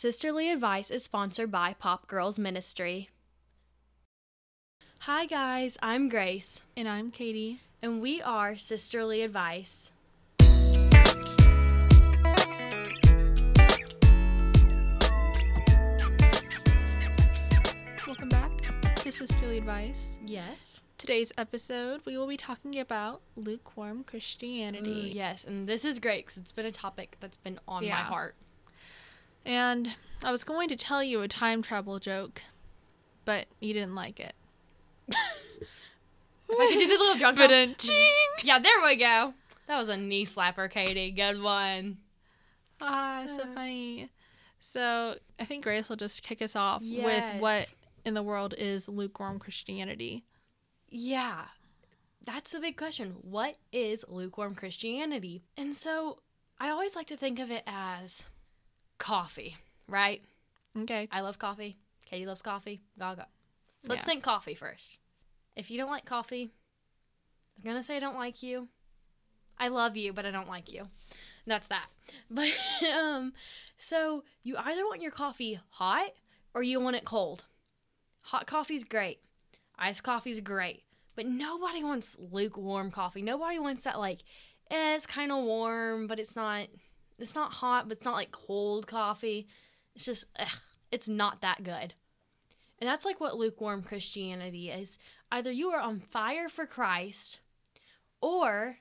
Sisterly Advice is sponsored by Pop Girls Ministry. Hi, guys, I'm Grace, And I'm Katie. and we are Sisterly Advice. Welcome back to Sisterly Advice. Yes. Today's episode, we will be talking about lukewarm Christianity. Yes, and this is great because it's been a topic that's been on my heart. And I was going to tell you a time travel joke, but you didn't like it. If I could do the little sound- ching! Yeah, there we go. That was a knee slapper, Katie. Good one. Ah, so funny. So I think Grace will just kick us off with what in the world is lukewarm Christianity. Yeah. That's the big question. What is lukewarm Christianity? And so I always like to think of it as coffee, right? Okay. I love coffee. Katie loves coffee. Gaga. So let's think coffee first. If you don't like coffee, I'm going to say I don't like you. I love you, but I don't like you. That's that. But um so you either want your coffee hot or you want it cold. Hot coffee's great. Iced coffee's great. But nobody wants lukewarm coffee. Nobody wants that like eh, it's kind of warm, but it's not it's not hot, but it's not like cold coffee. It's just ugh, it's not that good. And that's like what lukewarm Christianity is. Either you are on fire for Christ or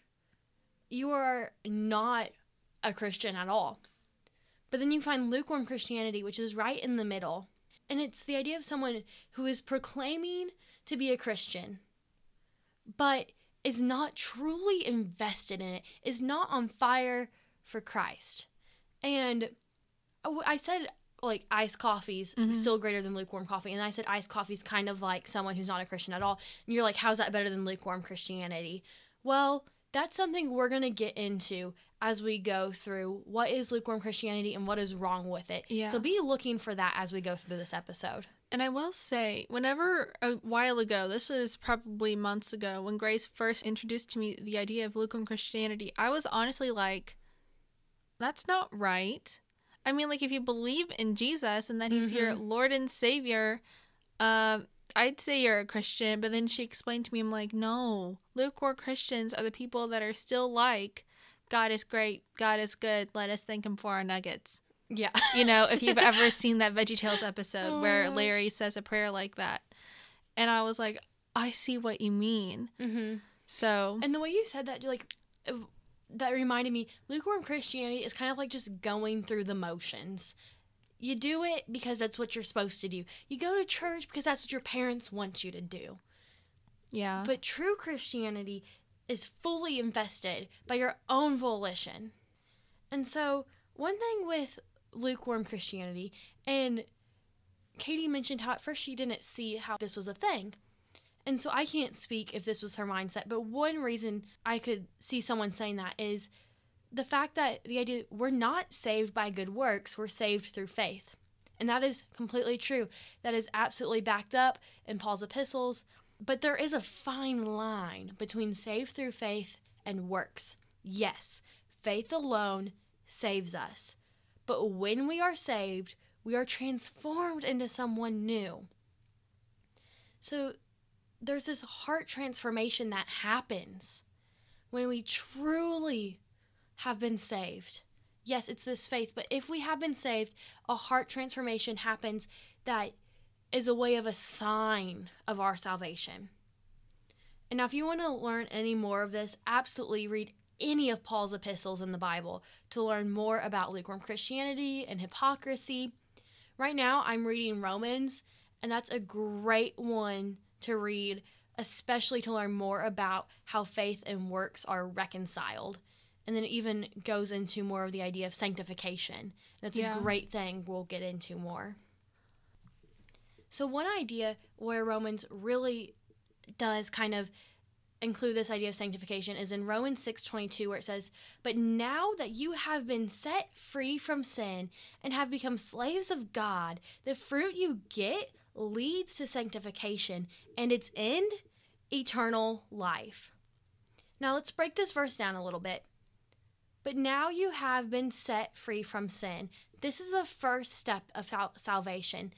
you are not a Christian at all. But then you find lukewarm Christianity, which is right in the middle. And it's the idea of someone who is proclaiming to be a Christian, but is not truly invested in it, is not on fire for Christ. And I said like iced coffee's Mhm. still greater than lukewarm coffee. And I said iced coffee's kind of like someone who's not a Christian at all. And you're like, how's that better than lukewarm Christianity? Well, that's something we're going to get into as we go through what is lukewarm Christianity and what is wrong with it. Yeah. So be looking for that as we go through this episode. And I will say, whenever a while ago, this is probably months ago, when Grace first introduced to me the idea of lukewarm Christianity, I was honestly like, that's not right. I mean, like, if you believe in Jesus and that he's your Lord and Savior, um, I'd say you're a Christian. But then she explained to me, I'm like, no, lukewarm Christians are the people that are still like, God is great, God is good, let us thank him for our nuggets. Yeah. You know, if you've ever seen that VeggieTales episode Oh where. Larry says a prayer like that. And I was like, I see what you mean. hmm So, And the way you said that, you're like, uh, that reminded me, lukewarm Christianity is kind of like just going through the motions. You do it because that's what you're supposed to do. You go to church because that's what your parents want you to do. yeah. But true Christianity is fully invested by your own volition. And so, one thing with lukewarm Christianity, and Katie mentioned how at first she didn't see how this was a thing. And so I can't speak if this was her mindset, but one reason I could see someone saying that is the fact that the idea we're not saved by good works, we're saved through faith. And that is completely true. That is absolutely backed up in Paul's epistles. But there is a fine line between saved through faith and works. Yes, faith alone saves us. But when we are saved, we are transformed into someone new. So there's this heart transformation that happens when we truly have been saved. Yes, it's this faith, but if we have been saved, a heart transformation happens that is a way of a sign of our salvation. And now, if you want to learn any more of this, absolutely read any of Paul's epistles in the Bible to learn more about lukewarm Christianity and hypocrisy. Right now, I'm reading Romans, and that's a great one to read, especially to learn more about how faith and works are reconciled. And then it even goes into more of the idea of sanctification. That's Yeah. a great thing we'll get into more. So, one idea where Romans really does kind of include this idea of sanctification is in Romans 6:22 where it says, "But now that you have been set free from sin and have become slaves of God, the fruit you get leads to sanctification and its end eternal life." Now, let's break this verse down a little bit. But now you have been set free from sin. This is the first step of salvation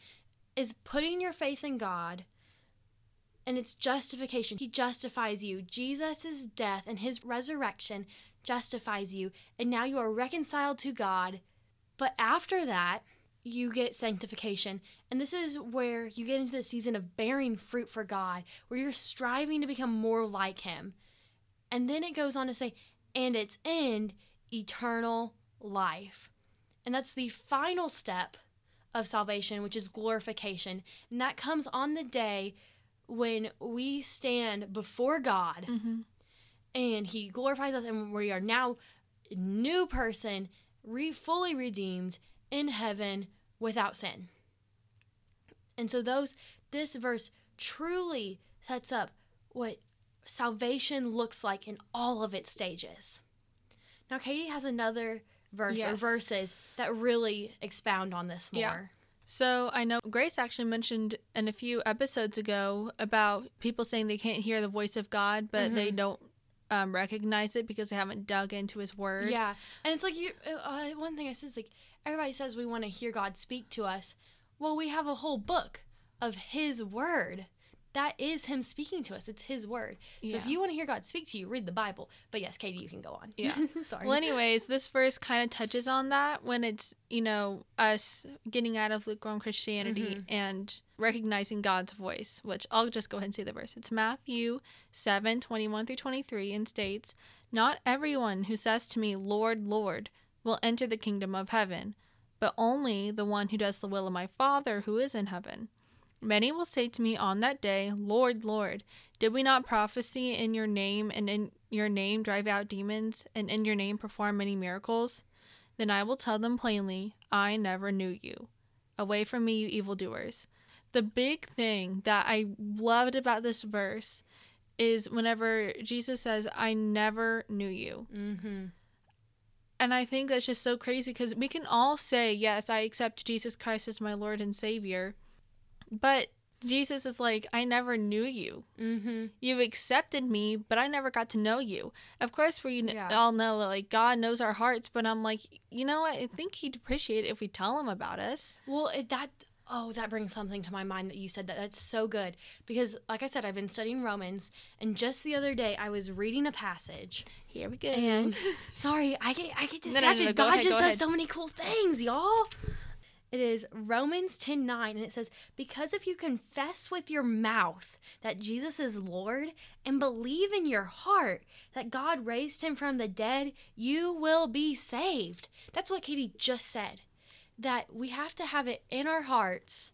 is putting your faith in God and it's justification. He justifies you. Jesus' death and his resurrection justifies you, and now you are reconciled to God. But after that, you get sanctification. And this is where you get into the season of bearing fruit for God, where you're striving to become more like him. And then it goes on to say, and its end, eternal life. And that's the final step of salvation, which is glorification. And that comes on the day when we stand before God Mm-hmm. and He glorifies us, and we are now a new person, re- fully redeemed in heaven without sin. And so, those this verse truly sets up what salvation looks like in all of its stages. Now, Katie has another verse or verses that really expound on this more. Yeah. So I know Grace actually mentioned in a few episodes ago about people saying they can't hear the voice of God, but they mm-hmm. don't um, recognize it because they haven't dug into His Word. Yeah, and it's like you. Uh, one thing I said is like everybody says we want to hear God speak to us. Well, we have a whole book of His Word. That is Him speaking to us. It's His Word. So if you want to hear God speak to you, read the Bible. But yes, Katie, you can go on. Yeah. Sorry. Well, anyways, this verse kind of touches on that when it's, you know, us getting out of lukewarm Christianity Mhm. and recognizing God's voice, which I'll just go ahead and say the verse. It's Matthew 7 21 through 23 and states, Not everyone who says to me, Lord, Lord, will enter the kingdom of heaven, but only the one who does the will of my Father who is in heaven. Many will say to me on that day, Lord, Lord, did we not prophesy in your name and in your name drive out demons and in your name perform many miracles? Then I will tell them plainly, I never knew you. Away from me, you evildoers. The big thing that I loved about this verse is whenever Jesus says, I never knew you. mm-hmm. And I think that's just so crazy because we can all say, Yes, I accept Jesus Christ as my Lord and Savior. But Jesus is like, I never knew you. Mm-hmm. You've accepted me, but I never got to know you. Of course, we Yeah. all know that like God knows our hearts, but I'm like, you know what? I think He'd appreciate it if we tell Him about us. Well, it, that oh, that brings something to my mind that you said that. That's so good because, like I said, I've been studying Romans, and just the other day I was reading a passage, Here we go. and sorry, I get I get no, no, distracted. go God ahead, just does ahead. so many cool things, y'all. It is Romans 10 9, and it says, Because if you confess with your mouth that Jesus is Lord and believe in your heart that God raised him from the dead, you will be saved. That's what Katie just said. That we have to have it in our hearts.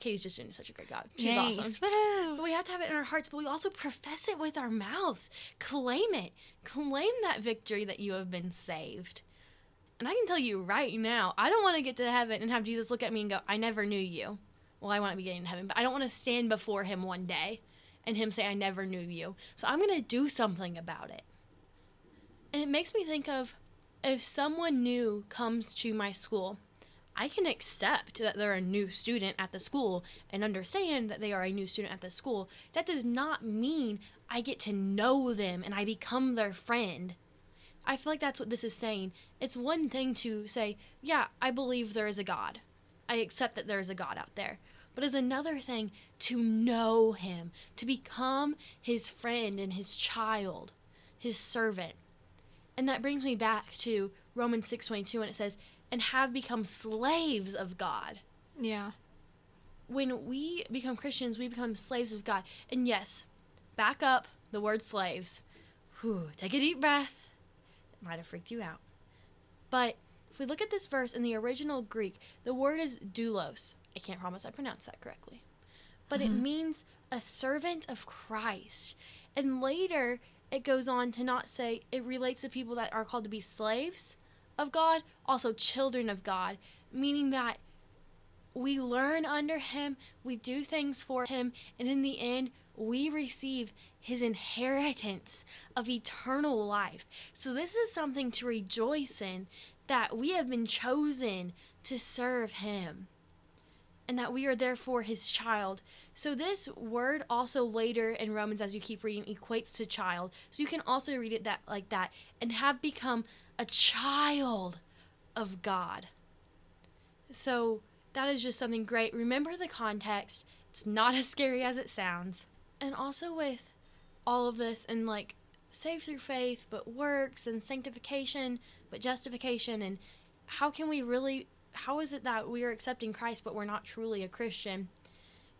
Katie's just doing such a great job. She's Nice. awesome. Woo. But we have to have it in our hearts, but we also profess it with our mouths. Claim it. Claim that victory that you have been saved. And I can tell you right now, I don't want to get to heaven and have Jesus look at me and go, I never knew you. Well, I want to be getting to heaven, but I don't want to stand before him one day and him say, I never knew you. So I'm going to do something about it. And it makes me think of if someone new comes to my school, I can accept that they're a new student at the school and understand that they are a new student at the school. That does not mean I get to know them and I become their friend. I feel like that's what this is saying. It's one thing to say, yeah, I believe there is a God. I accept that there is a God out there. But it's another thing to know him, to become his friend and his child, his servant. And that brings me back to Romans 6:22 and it says, "And have become slaves of God." Yeah. When we become Christians, we become slaves of God. And yes, back up the word slaves. Whew, take a deep breath. Might have freaked you out. But if we look at this verse in the original Greek, the word is doulos. I can't promise I pronounced that correctly. But it mm-hmm. means a servant of Christ. And later, it goes on to not say it relates to people that are called to be slaves of God, also children of God, meaning that we learn under him, we do things for him, and in the end, we receive his inheritance of eternal life. So, this is something to rejoice in that we have been chosen to serve him and that we are therefore his child. So, this word also later in Romans, as you keep reading, equates to child. So, you can also read it that like that and have become a child of God. So that is just something great. Remember the context. It's not as scary as it sounds. And also with all of this and like saved through faith, but works and sanctification, but justification and how can we really how is it that we are accepting Christ but we're not truly a Christian?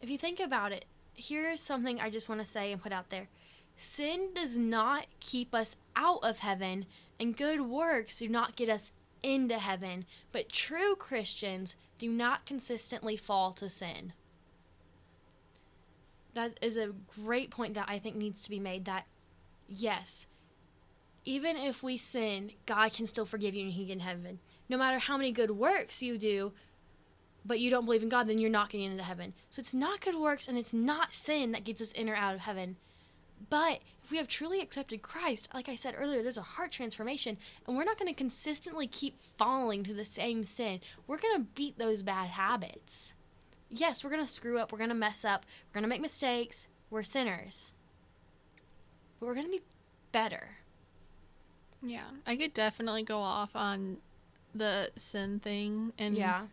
If you think about it, here's something I just want to say and put out there. Sin does not keep us out of heaven, and good works do not get us into heaven, but true Christians do not consistently fall to sin. That is a great point that I think needs to be made that yes, even if we sin, God can still forgive you and He can heaven. No matter how many good works you do, but you don't believe in God, then you're not getting into heaven. So it's not good works and it's not sin that gets us in or out of heaven. But if we have truly accepted Christ, like I said earlier, there's a heart transformation, and we're not going to consistently keep falling to the same sin. We're going to beat those bad habits. Yes, we're going to screw up, we're going to mess up, we're going to make mistakes. We're sinners. But we're going to be better. Yeah, I could definitely go off on the sin thing and Yeah.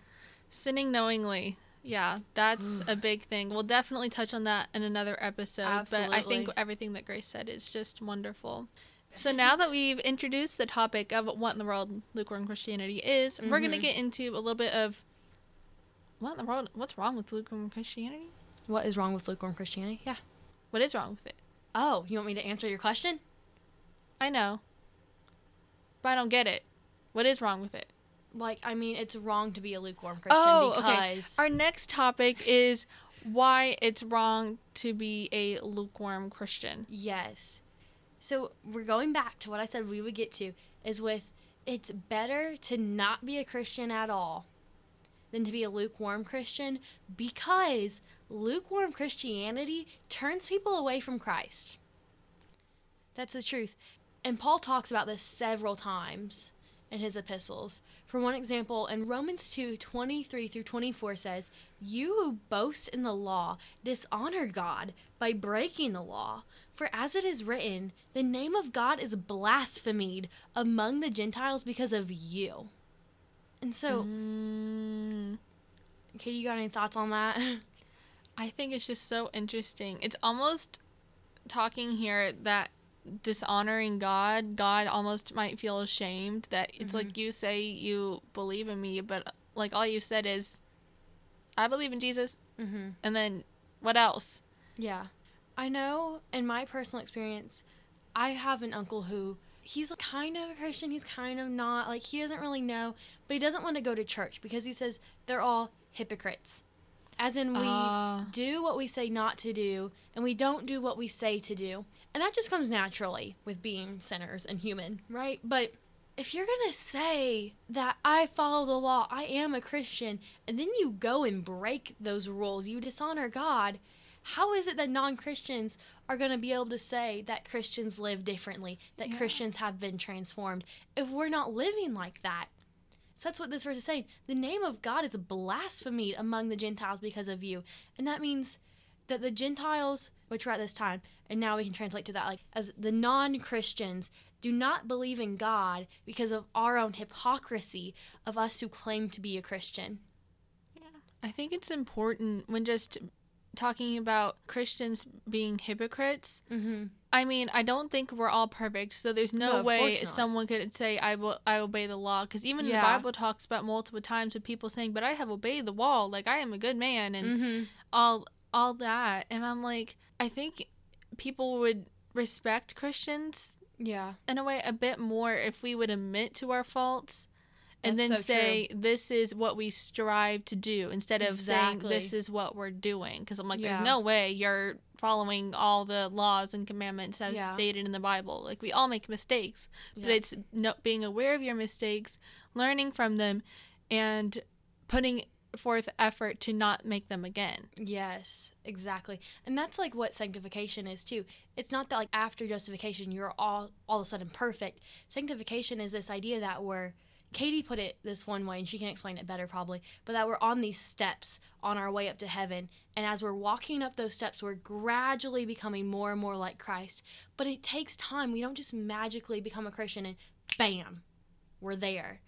sinning knowingly. Yeah, that's a big thing. We'll definitely touch on that in another episode. Absolutely. But I think everything that Grace said is just wonderful. So now that we've introduced the topic of what in the world lukewarm Christianity is, we're going to mm-hmm. get into a little bit of what in the world, what's wrong with lukewarm Christianity? What is wrong with lukewarm Christianity? Yeah. What is wrong with it? Oh, you want me to answer your question? I know, but I don't get it. What is wrong with it? Like, I mean, it's wrong to be a lukewarm Christian Oh, okay. because Our next topic is why it's wrong to be a lukewarm Christian. Yes. So we're going back to what I said we would get to is with it's better to not be a Christian at all than to be a lukewarm Christian because lukewarm Christianity turns people away from Christ. That's the truth. And Paul talks about this several times in his epistles. For one example, in Romans 2 23 through 24 says, You who boast in the law dishonor God by breaking the law. For as it is written, the name of God is blasphemed among the Gentiles because of you. And so, Mm, Katie, you got any thoughts on that? I think it's just so interesting. It's almost talking here that dishonoring God, God almost might feel ashamed that it's like you say you believe in me, but like all you said is, I believe in Jesus, mm-hmm. and then what else? Yeah. I know in my personal experience, I have an uncle who he's kind of a Christian, he's kind of not. Like he doesn't really know, but he doesn't want to go to church because he says they're all hypocrites. As in we Ah. do what we say not to do and we don't do what we say to do. And that just comes naturally with being sinners and human, right? But if you're going to say that I follow the law, I am a Christian, and then you go and break those rules, you dishonor God, how is it that non Christians are going to be able to say that Christians live differently, that Yeah. Christians have been transformed, if we're not living like that? So that's what this verse is saying. The name of God is blasphemed among the Gentiles because of you. And that means that the Gentiles, which were at this time, and now we can translate to that like as the non Christians, do not believe in God because of our own hypocrisy of us who claim to be a Christian. I think it's important when just talking about Christians being hypocrites. Mm-hmm. I mean, I don't think we're all perfect, so there's no, No, way someone could say I will I obey the law because even Yeah. the Bible talks about multiple times of people saying, "But I have obeyed the law, like I am a good man," and Mm-hmm. all all that. And I'm like, I think people would respect Christians Yeah. in a way a bit more if we would admit to our faults and That's then so say this is what we strive to do instead of saying this is what we're doing because i'm like Yeah. there's no way you're following all the laws and commandments as Yeah. stated in the bible like we all make mistakes but it's no, being aware of your mistakes learning from them and putting forth effort to not make them again Yes, exactly. And that's like what sanctification is too. It's not that like after justification you're all all of a sudden perfect. Sanctification is this idea that we're Katie put it this one way and she can explain it better probably, but that we're on these steps on our way up to heaven. And as we're walking up those steps, we're gradually becoming more and more like Christ. But it takes time. We don't just magically become a Christian and bam, we're there.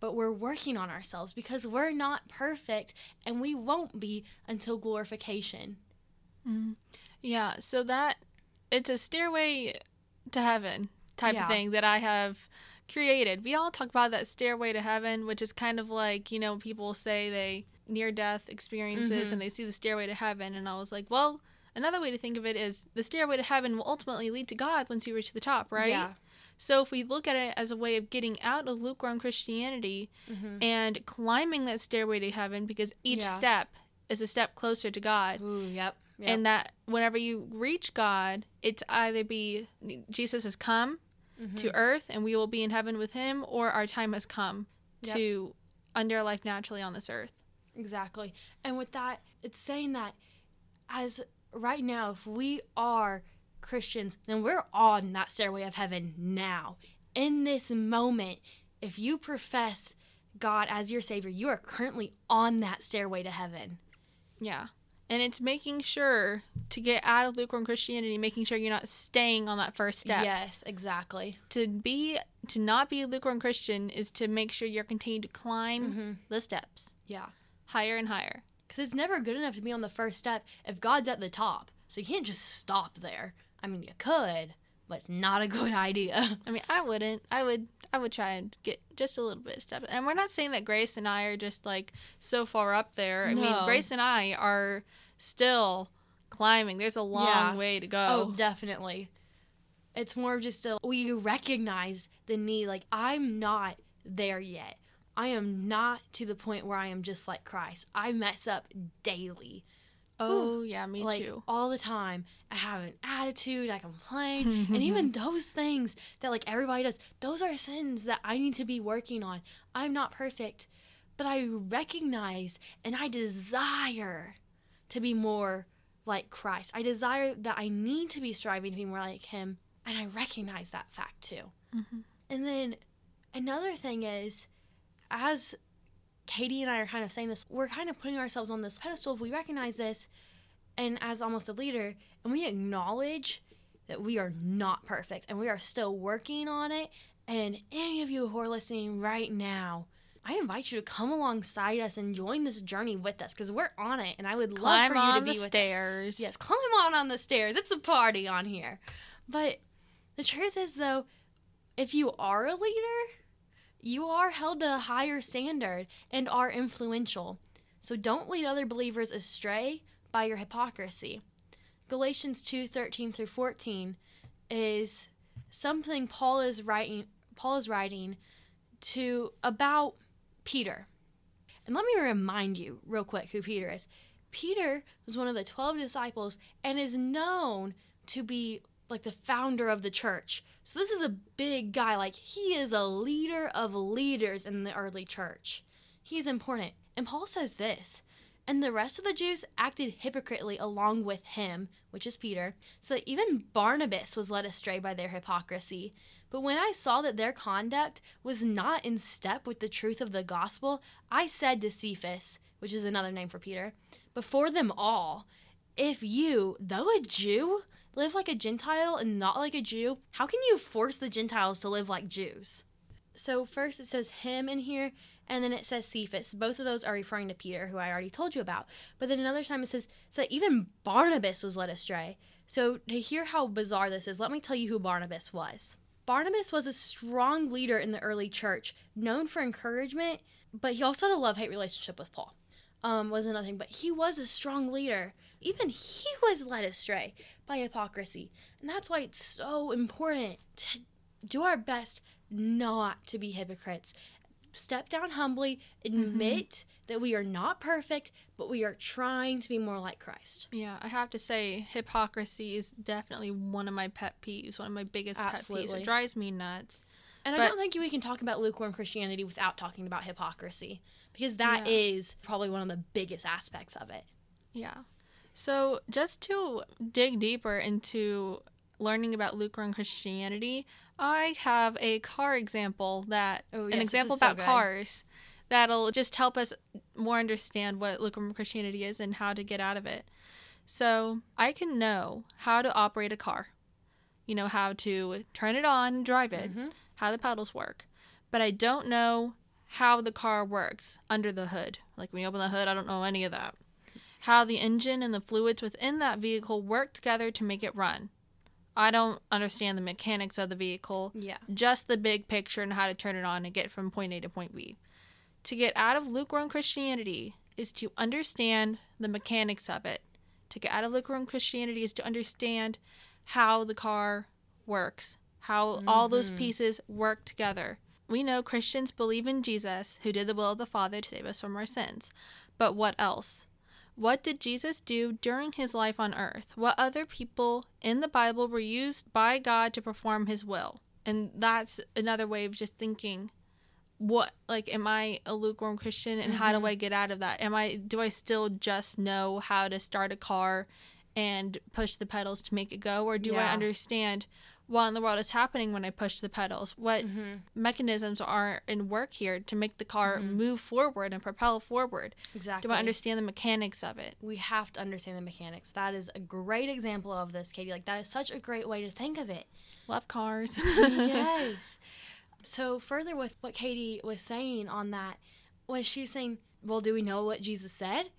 But we're working on ourselves because we're not perfect and we won't be until glorification. Mm. Yeah, so that it's a stairway to heaven type Yeah. of thing that I have created. We all talk about that stairway to heaven, which is kind of like, you know, people say they near death experiences Mhm. and they see the stairway to heaven and I was like, well, another way to think of it is the stairway to heaven will ultimately lead to God once you reach the top, right? Yeah. So if we look at it as a way of getting out of lukewarm Christianity Mm-hmm. and climbing that stairway to heaven because each Yeah. step is a step closer to God Ooh, yep. yep. and that whenever you reach God, it's either be Jesus has come Mhm. to earth and we will be in heaven with him, or our time has come Yep. to end our life naturally on this earth. Exactly. And with that, it's saying that as right now, if we are Christians, then we're on that stairway of heaven now. In this moment, if you profess God as your Savior, you are currently on that stairway to heaven. Yeah. And it's making sure to get out of lukewarm Christianity, making sure you're not staying on that first step. Yes, exactly. To be to not be a lukewarm Christian is to make sure you're continuing to climb Mm-hmm. the steps Yeah. higher and higher. Because it's never good enough to be on the first step if God's at the top. So you can't just stop there. I mean, you could, it's not a good idea. I mean, I wouldn't. I would. I would try and get just a little bit of step. And we're not saying that Grace and I are just like so far up there. I mean, Grace and I are still climbing. There's a long Yeah. way to go. Oh, definitely. It's more of just a we recognize the need. Like I'm not there yet. I am not to the point where I am just like Christ. I mess up daily, Oh, yeah, me like too. all the time. I have an attitude. I complain, and even those things that like everybody does. Those are sins that I need to be working on. I'm not perfect, but I recognize and I desire to be more like Christ. I desire that I need to be striving to be more like Him, and I recognize that fact too. Mhm. And then another thing is, as Katie and I are kind of saying this, we're kind of putting ourselves on this pedestal. If we recognize this, and as almost a leader, and we acknowledge that we are not perfect and we are still working on it, and any of you who are listening right now, I invite you to come alongside us and join this journey with us because we're on it, and I would Climb love for you to the be with stairs. Yes, climb on on the stairs. It's a party on here. But the truth is, though, if you are a leader, you are held to a higher standard and are influential. So don't lead other believers astray by your hypocrisy. Galatians 2 13 through 14 is something Paul is writing Paul is writing to about Peter. And let me remind you real quick who Peter is. Peter was one of the 12 disciples and is known to be like the founder of the church. So this is a big guy. Like he is a leader of leaders in the early church. He is important. And Paul says this and the rest of the Jews acted hypocritically along with him, which is Peter, so that even Barnabas was led astray by their hypocrisy. But when I saw that their conduct was not in step with the truth of the gospel, I said to Cephas, which is another name for Peter, before them all, if you, though a Jew, live like a Gentile and not like a Jew, how can you force the Gentiles to live like Jews? So first it says him in here, and then it says Cephas. Both of those are referring to Peter, who I already told you about. But then another time it says, so that even Barnabas was led astray. So to hear how bizarre this is, let me tell you who Barnabas was. Barnabas was a strong leader in the early church, known for encouragement, but he also had a love hate relationship with Paul. Um, was another thing, but he was a strong leader. Even he was led astray by hypocrisy. And that's why it's so important to do our best not to be hypocrites. Step down humbly, admit that we are not perfect, but we are trying to be more like Christ. Yeah, I have to say, hypocrisy is definitely one of my pet peeves, one of my biggest pet peeves. It drives me nuts. And I don't think we can talk about lukewarm Christianity without talking about hypocrisy, because that Yeah. is probably one of the biggest aspects of it. Yeah. So, just to dig deeper into learning about lukewarm Christianity, I have a car example that Oh, an yes, this example is so about cars that'll just help us more understand what lukewarm Christianity is and how to get out of it. So, I can know how to operate a car. You know how to turn it on drive it, Mhm. how the pedals work. but I don't know how the car works under the hood. Like when you open the hood, I don't know any of that. How the engine and the fluids within that vehicle work together to make it run. I don't understand the mechanics of the vehicle, Yeah. just the big picture and how to turn it on and get from point A to point B. To get out of lukewarm Christianity is to understand the mechanics of it. To get out of lukewarm Christianity is to understand how the car works, how all those Mhm. pieces work together. We know Christians believe in Jesus, who did the will of the Father to save us from our sins. But what else? What did Jesus do during his life on earth? What other people in the Bible were used by God to perform his will? And that's another way of just thinking what like am I a lukewarm Christian and how do Mhm. I get out of that? Am I do I still just know how to start a car and push the pedals to make it go or do I understand what in the world is happening when I push the pedals? What Mm-hmm. mechanisms are in work here to make the car Mhm. move forward and propel forward? Exactly. Do I understand the mechanics of it? we have to understand the mechanics. That is a great example of this, Katie. Like that is such a great way to think of it. Love cars. yes. So further with what Katie was saying on that, was she was saying, well, do we know what Jesus said?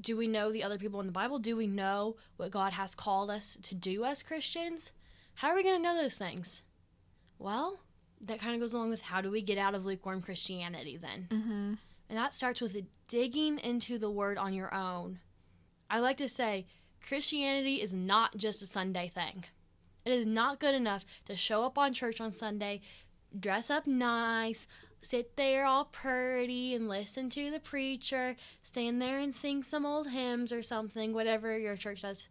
Do we know the other people in the Bible? Do we know what God has called us to do as Christians? How are we going to know those things? Well, that kind of goes along with how do we get out of lukewarm Christianity then? mm-hmm. And that starts with digging into the word on your own. I like to say Christianity is not just a Sunday thing. It is not good enough to show up on church on Sunday, dress up nice, sit there all pretty and listen to the preacher, stand there and sing some old hymns or something, whatever your church does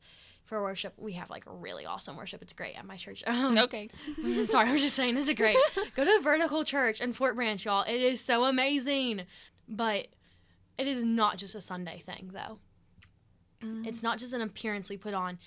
for worship. We have like really awesome worship. It's great at my church. Um, Okay. Sorry, I'm just saying this is great. Go to Vertical Church in Fort Branch, y'all. It is so amazing. But it is not just a Sunday thing, though. Mm-hmm. It's not just an appearance we put on.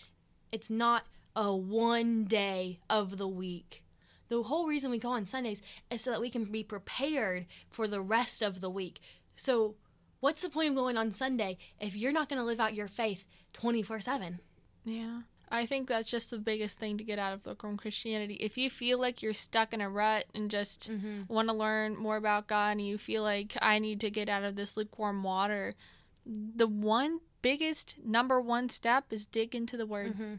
It's not a one day of the week. The whole reason we go on Sundays is so that we can be prepared for the rest of the week. So, what's the point of going on Sunday if you're not going to live out your faith 24 7? Yeah. I think that's just the biggest thing to get out of lukewarm Christianity. If you feel like you're stuck in a rut and just Mm-hmm. want to learn more about God and you feel like I need to get out of this lukewarm water, the one biggest number one step is dig into the word. Mm-hmm.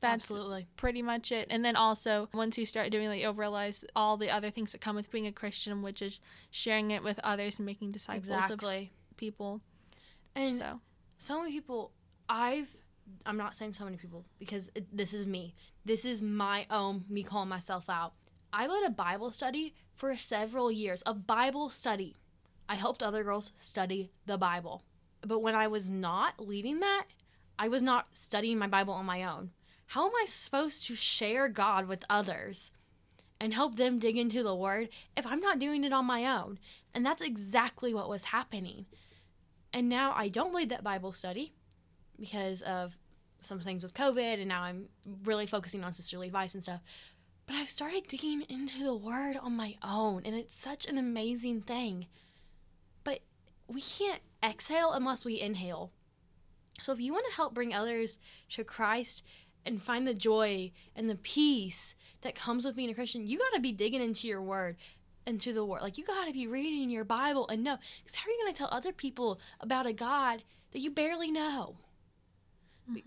That's Absolutely. pretty much it. And then also, once you start doing that, you'll realize all the other things that come with being a Christian, which is sharing it with others and making disciples Exactly. of people. And so, so many people i've i'm not saying so many people because it, this is me. This is my own me calling myself out. I led a bible study for several years a bible study. I helped other girls study the bible. But when i was not leading that i was not studying my bible on my own. How am i supposed to share god with others and help them dig into the word if i'm not doing it on my own? And that's exactly what was happening. And now I don't lead that Bible study because of some things with COVID, and now I'm really focusing on sisterly advice and stuff. But I've started digging into the Word on my own, and it's such an amazing thing. But we can't exhale unless we inhale. So if you want to help bring others to Christ and find the joy and the peace that comes with being a Christian, you got to be digging into your Word into the word. Like you got to be reading your Bible and know. Because how are you going to tell other people about a God that you barely know?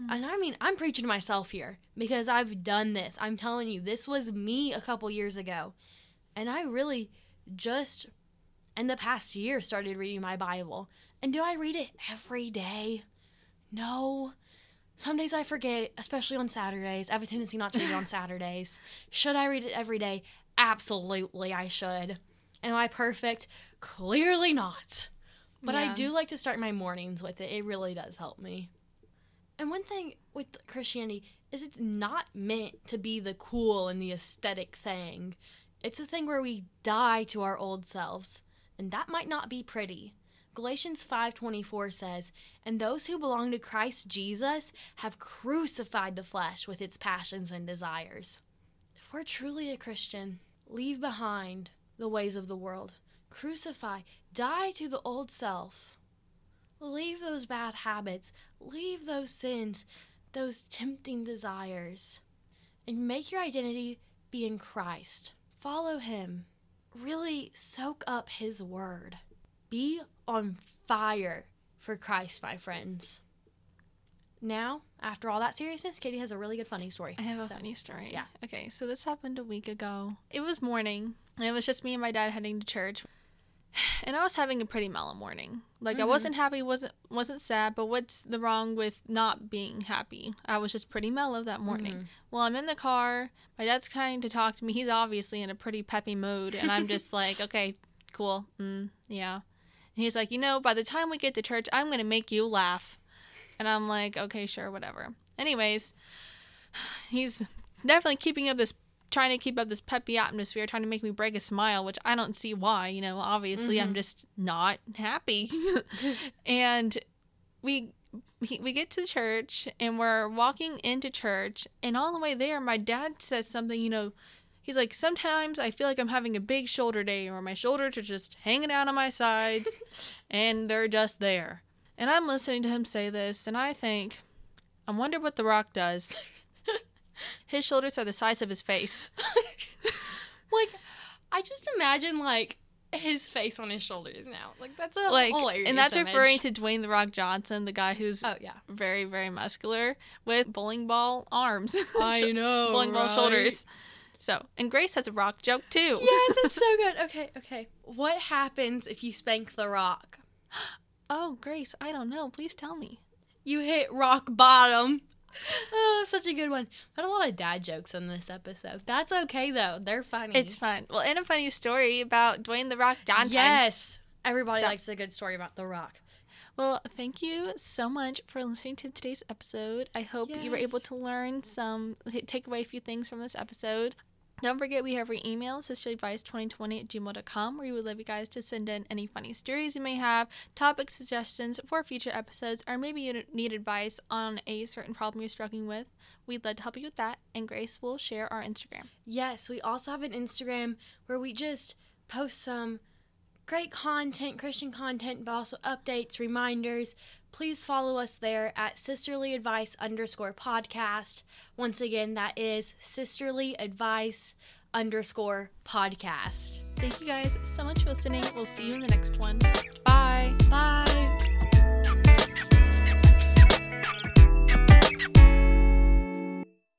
And I mean, I'm preaching to myself here because I've done this. I'm telling you, this was me a couple years ago. And I really just, in the past year, started reading my Bible. And do I read it every day? No. Some days I forget, especially on Saturdays. I have a tendency not to read it on Saturdays. Should I read it every day? Absolutely, I should. Am I perfect? Clearly not. But I do like to start my mornings with it. It really does help me. And one thing with Christianity is it's not meant to be the cool and the aesthetic thing. It's a thing where we die to our old selves, and that might not be pretty. Galatians 5:24 says, "And those who belong to Christ Jesus have crucified the flesh with its passions and desires." If we're truly a Christian, leave behind the ways of the world. Crucify, die to the old self. Leave those bad habits, leave those sins, those tempting desires, and make your identity be in Christ. Follow Him. really soak up his word. Be on fire for Christ, my friends. Now, after all that seriousness, Katie has a really good funny story. I have a So, funny story. yeah. Okay, so this happened a week ago. It was morning, and it was just me and my dad heading to church. And I was having a pretty mellow morning. Like I Mhm. wasn't happy, wasn't wasn't sad, but what's the wrong with not being happy? I was just pretty mellow that morning. Mhm. Well, I'm in the car. My dad's trying to talk to me. He's obviously in a pretty peppy mood, and I'm just like, okay, cool, mm, yeah. And he's like, you know, by the time we get to church, I'm gonna make you laugh. And I'm like, okay, sure, whatever. Anyways, he's definitely keeping up this, trying to keep up this peppy atmosphere, trying to make me break a smile, which I don't see why. You know, obviously, I'm Mhm. just not happy. and we we get to church and we're walking into church and all the way there my dad says something you know he's like sometimes i feel like i'm having a big shoulder day or my shoulders are just hanging out on my sides and they're just there and i'm listening to him say this and i think i wonder what the rock does his shoulders are the size of his face like, I just imagine like his face on his shoulders now. Like that's a like and that's image. referring to dwayne the rock johnson the guy who's Oh yeah, very very muscular with bowling ball arms I know. bowling ball shoulders. So, and Grace has a rock joke too. Yes, it's so good. Okay, okay. What happens if you spank the rock? Oh, Grace, I don't know. Please tell me. You hit rock bottom. Oh, such a good one. Had a lot of dad jokes in this episode. That's okay though. They're funny. It's fun. Well, and a funny story about Dwayne the Rock Johnson. Yes. Everybody So- likes a good story about the rock. Well, thank you so much for listening to today's episode. I hope you were able to learn some, take away a few things from this episode. Don't forget we have our email, sisterlyadvice2020 at gmail.com, where we would love you guys to send in any funny stories you may have, topic suggestions for future episodes, or maybe you need advice on a certain problem you're struggling with. We'd love to help you with that, and Grace will share our Instagram. Yes, we also have an Instagram where we just post some great content, Christian content, but also updates, reminders. Please follow us there at sisterly advice underscore podcast. Once again, that is sisterly advice underscore podcast. Thank you guys so much for listening. We'll see you in the next one. Bye. Bye.